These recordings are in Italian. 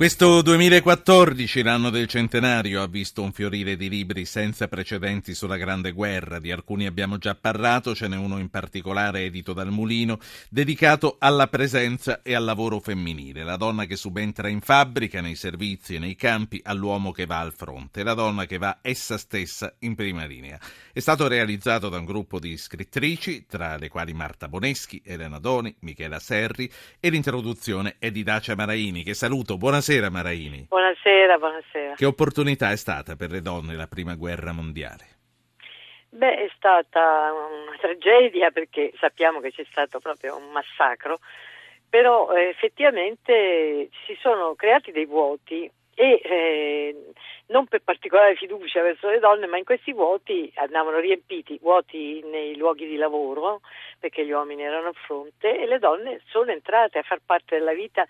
Questo 2014, l'anno del centenario, ha visto un fiorire di libri senza precedenti sulla Grande Guerra. Di alcuni abbiamo già parlato, ce n'è uno in particolare edito dal Mulino, dedicato alla presenza e al lavoro femminile. La donna che subentra in fabbrica, nei servizi e nei campi, all'uomo che va al fronte. La donna che va essa stessa in prima linea. È stato realizzato da un gruppo di scrittrici, tra le quali Marta Boneschi, Elena Doni, Michela Serri, e l'introduzione è di Dacia Maraini, che saluto. Buonasera. Buonasera Maraini. Buonasera, buonasera. Che opportunità è stata per le donne la prima guerra mondiale? Beh, è stata una tragedia perché sappiamo che c'è stato proprio un massacro, però eh, effettivamente si sono creati dei vuoti e eh, non per particolare fiducia verso le donne, ma in questi vuoti andavano riempiti, vuoti nei luoghi di lavoro, perché gli uomini erano a fronte e le donne sono entrate a far parte della vita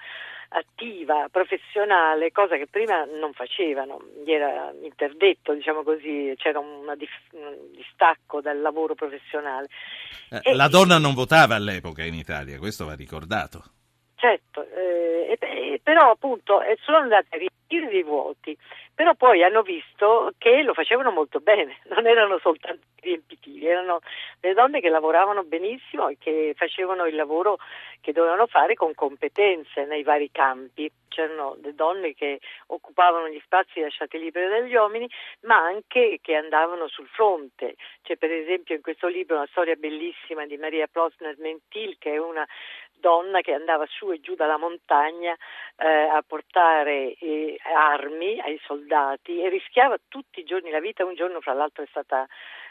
attiva, professionale, cosa che prima non facevano, gli era interdetto, diciamo così, c'era dif- un distacco dal lavoro professionale. Eh, la donna non votava all'epoca in Italia, questo va ricordato. Certo, eh, però appunto eh, sono andate a riempire dei vuoti, però poi hanno visto che lo facevano molto bene, non erano soltanto riempitivi, erano le donne che lavoravano benissimo e che facevano il lavoro che dovevano fare con competenze nei vari campi. C'erano le donne che occupavano gli spazi lasciati liberi dagli uomini, ma anche che andavano sul fronte. C'è per esempio in questo libro una storia bellissima di Maria Plosner Mentil, che è una donna che andava su e giù dalla montagna eh, a portare eh, armi ai soldati e rischiava tutti i giorni la vita. Un giorno, fra l'altro, è stata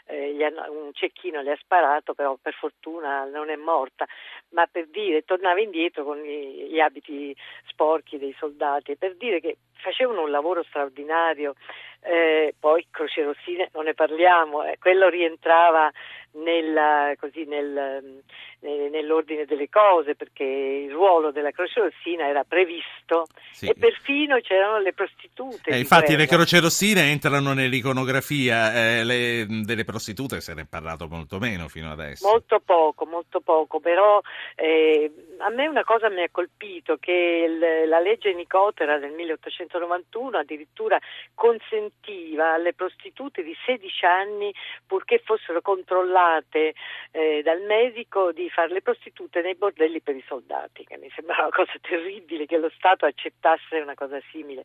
eh, hanno, un cecchino le ha sparato, però per fortuna non è morta. Ma per dire, tornava indietro con gli, gli abiti sporchi dei soldati, per dire che facevano un lavoro straordinario. Eh, poi Croce Rossine non ne parliamo, eh, quello rientrava nella, così, nel, nell'ordine delle cose perché il ruolo della Croce Rossina era previsto sì. e perfino c'erano le prostitute. Eh, infatti le Croce Rossine entrano nell'iconografia, eh, le, delle prostitute se ne è parlato molto meno fino adesso. Molto poco, molto poco, però eh, a me una cosa mi ha colpito che il, la legge Nicotera del 1891 addirittura consentiva alle prostitute di 16 anni purché fossero controllate eh, dal medico di fare le prostitute nei bordelli per i soldati, che mi sembrava una cosa terribile che lo Stato accettasse una cosa simile.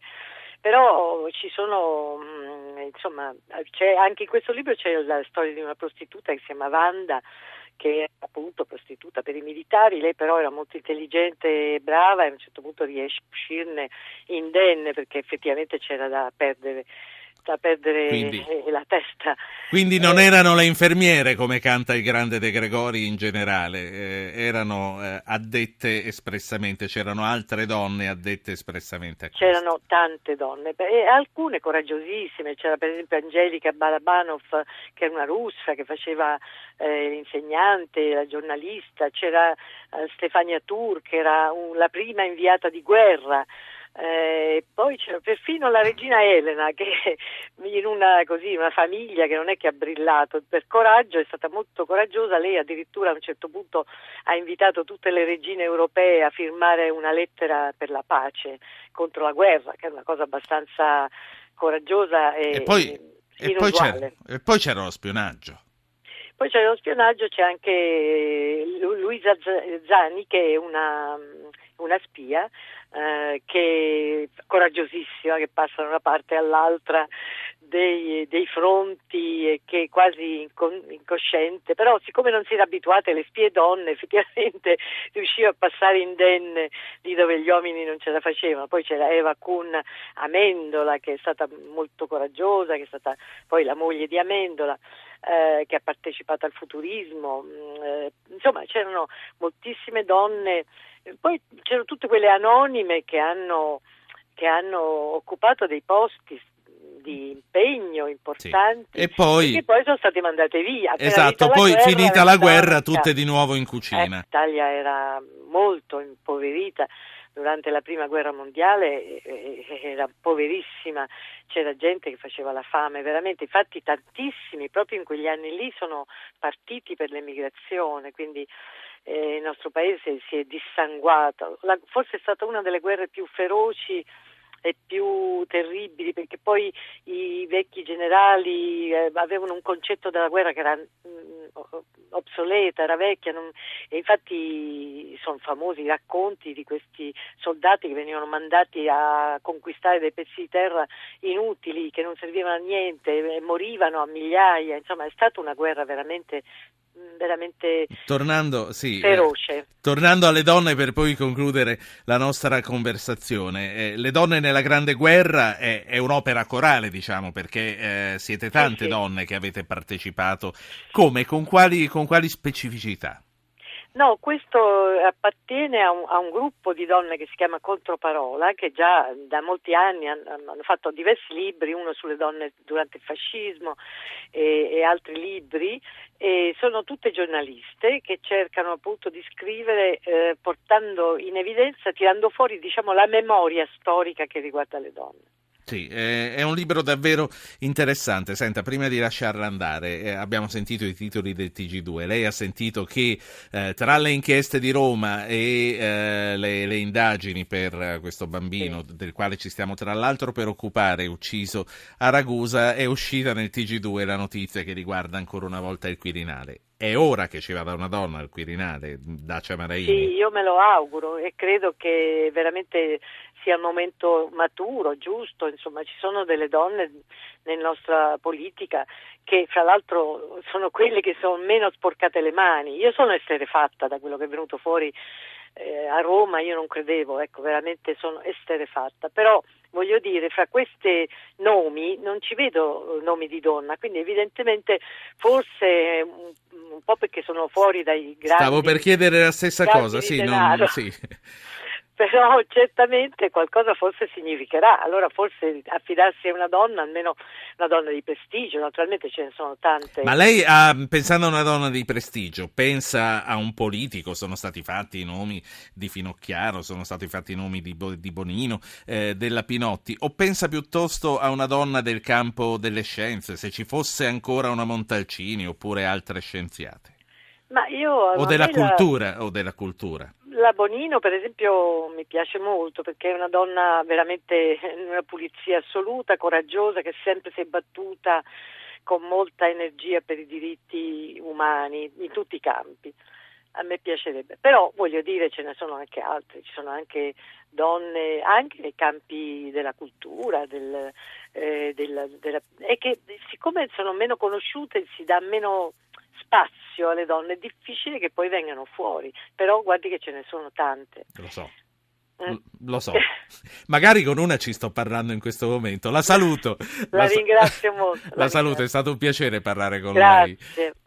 Però ci sono, mm, insomma, anche in questo libro c'è la storia di una prostituta che si chiama Wanda, che è appunto prostituta per i militari, lei però era molto intelligente e brava e a un certo punto riesce a uscirne indenne perché effettivamente c'era da perdere da perdere quindi, la testa. Quindi non eh, erano le infermiere come canta il grande De Gregori in generale, eh, erano eh, addette espressamente, c'erano altre donne addette espressamente a questo. C'erano tante donne, e alcune coraggiosissime, c'era per esempio Angelica Balabanov che era una russa che faceva eh, l'insegnante, la giornalista, c'era eh, Stefania Tur che era un, la prima inviata di guerra. Eh, poi c'era perfino la regina Elena che in una, così, una, famiglia che non è che ha brillato per coraggio, è stata molto coraggiosa, lei addirittura a un certo punto ha invitato tutte le regine europee a firmare una lettera per la pace contro la guerra, che è una cosa abbastanza coraggiosa e, e, poi, e poi, c'era, e poi c'era lo spionaggio. Poi c'è lo spionaggio, c'è anche Luisa Zani che è una, una spia eh, che coraggiosissima che passa da una parte all'altra dei, dei fronti che quasi incosciente, però siccome non si era abituate alle spie donne effettivamente riusciva a passare indenne lì dove gli uomini non ce la facevano, poi c'era Eva Kuhn Amendola che è stata molto coraggiosa, che è stata poi la moglie di Amendola. Eh, che ha partecipato al futurismo, mm, eh, insomma c'erano moltissime donne poi c'erano tutte quelle anonime che hanno, che hanno occupato dei posti di impegno importanti sì. e poi, che poi sono state mandate via. Esatto, poi guerra, finita la guerra tutte di nuovo in cucina. Eh, L'Italia era molto impoverita durante la prima guerra mondiale, era poverissima, c'era gente che faceva la fame, veramente, infatti tantissimi proprio in quegli anni lì sono partiti per l'emigrazione, quindi eh, il nostro paese si è dissanguato. La, forse è stata una delle guerre più feroci terribili perché poi i vecchi generali eh, avevano un concetto della guerra che era mh, mm, obsoleta, era vecchia non, e infatti sono famosi i racconti di questi soldati che venivano mandati a conquistare dei pezzi di terra inutili che non servivano a niente e morivano a migliaia, insomma è stata una guerra veramente veramente tornando, sì, feroce. Eh, tornando alle donne per poi concludere la nostra conversazione, eh, Le donne nella Grande Guerra è, è un'opera corale, diciamo, perché eh, siete tante eh sì. donne che avete partecipato. Come? Con quali, con quali specificità? No, questo appartiene a un, a un, gruppo di donne che si chiama Controparola, che già da molti anni hanno, hanno fatto diversi libri, uno sulle donne durante il fascismo e, e altri libri, e sono tutte giornaliste che cercano appunto di scrivere eh, portando in evidenza, tirando fuori diciamo, la memoria storica che riguarda le donne. Sì, è un libro davvero interessante. Senta, prima di lasciarla andare, eh, abbiamo sentito i titoli del TG2. Lei ha sentito che eh, tra le inchieste di Roma e eh, le, le, indagini per questo bambino, sì. del quale ci stiamo tra l'altro per occupare, ucciso a Ragusa, è uscita nel TG2 la notizia che riguarda ancora una volta il Quirinale. È ora che ci vada una donna al Quirinale, Dacia Maraini? Sì, io me lo auguro e credo che veramente sia il momento maturo, giusto, insomma ci sono delle donne nella nostra politica che fra l'altro sono quelle che sono meno sporcate le mani. Io sono esterefatta da quello che è venuto fuori eh, a Roma, io non credevo, ecco, veramente sono esterefatta, però voglio dire, fra questi nomi non ci vedo nomi di donna, quindi evidentemente forse un, un po' perché sono fuori dai grandi... Stavo per chiedere la stessa cosa, sì, non, sì. però certamente qualcosa forse significherà, allora forse affidarsi a una donna, almeno una donna di prestigio, naturalmente ce ne sono tante. Ma lei, ah, pensando a una donna di prestigio, pensa a un politico, sono stati fatti i nomi di Finocchiaro, sono stati fatti i nomi di, di Bonino, eh, della Pinotti, o pensa piuttosto a una donna del campo delle scienze, se ci fosse ancora una Montalcini oppure altre scienziate? Ma io, o della cultura, o della cultura la Bonino per esempio mi piace molto perché è una donna veramente in una pulizia assoluta, coraggiosa, che sempre si è battuta con molta energia per i diritti umani in tutti i campi. A me piacerebbe, però voglio dire ce ne sono anche altre, ci sono anche donne anche nei campi della cultura, del, eh, della, della, e che siccome sono meno conosciute si dà meno spazio alle donne, è difficile che poi vengano fuori, però guardi che ce ne sono tante. Lo so. Mm. Lo so, magari con una ci sto parlando in questo momento. La saluto. La, la ringrazio molto. La, la saluto, è stato un piacere parlare con Grazie. lei.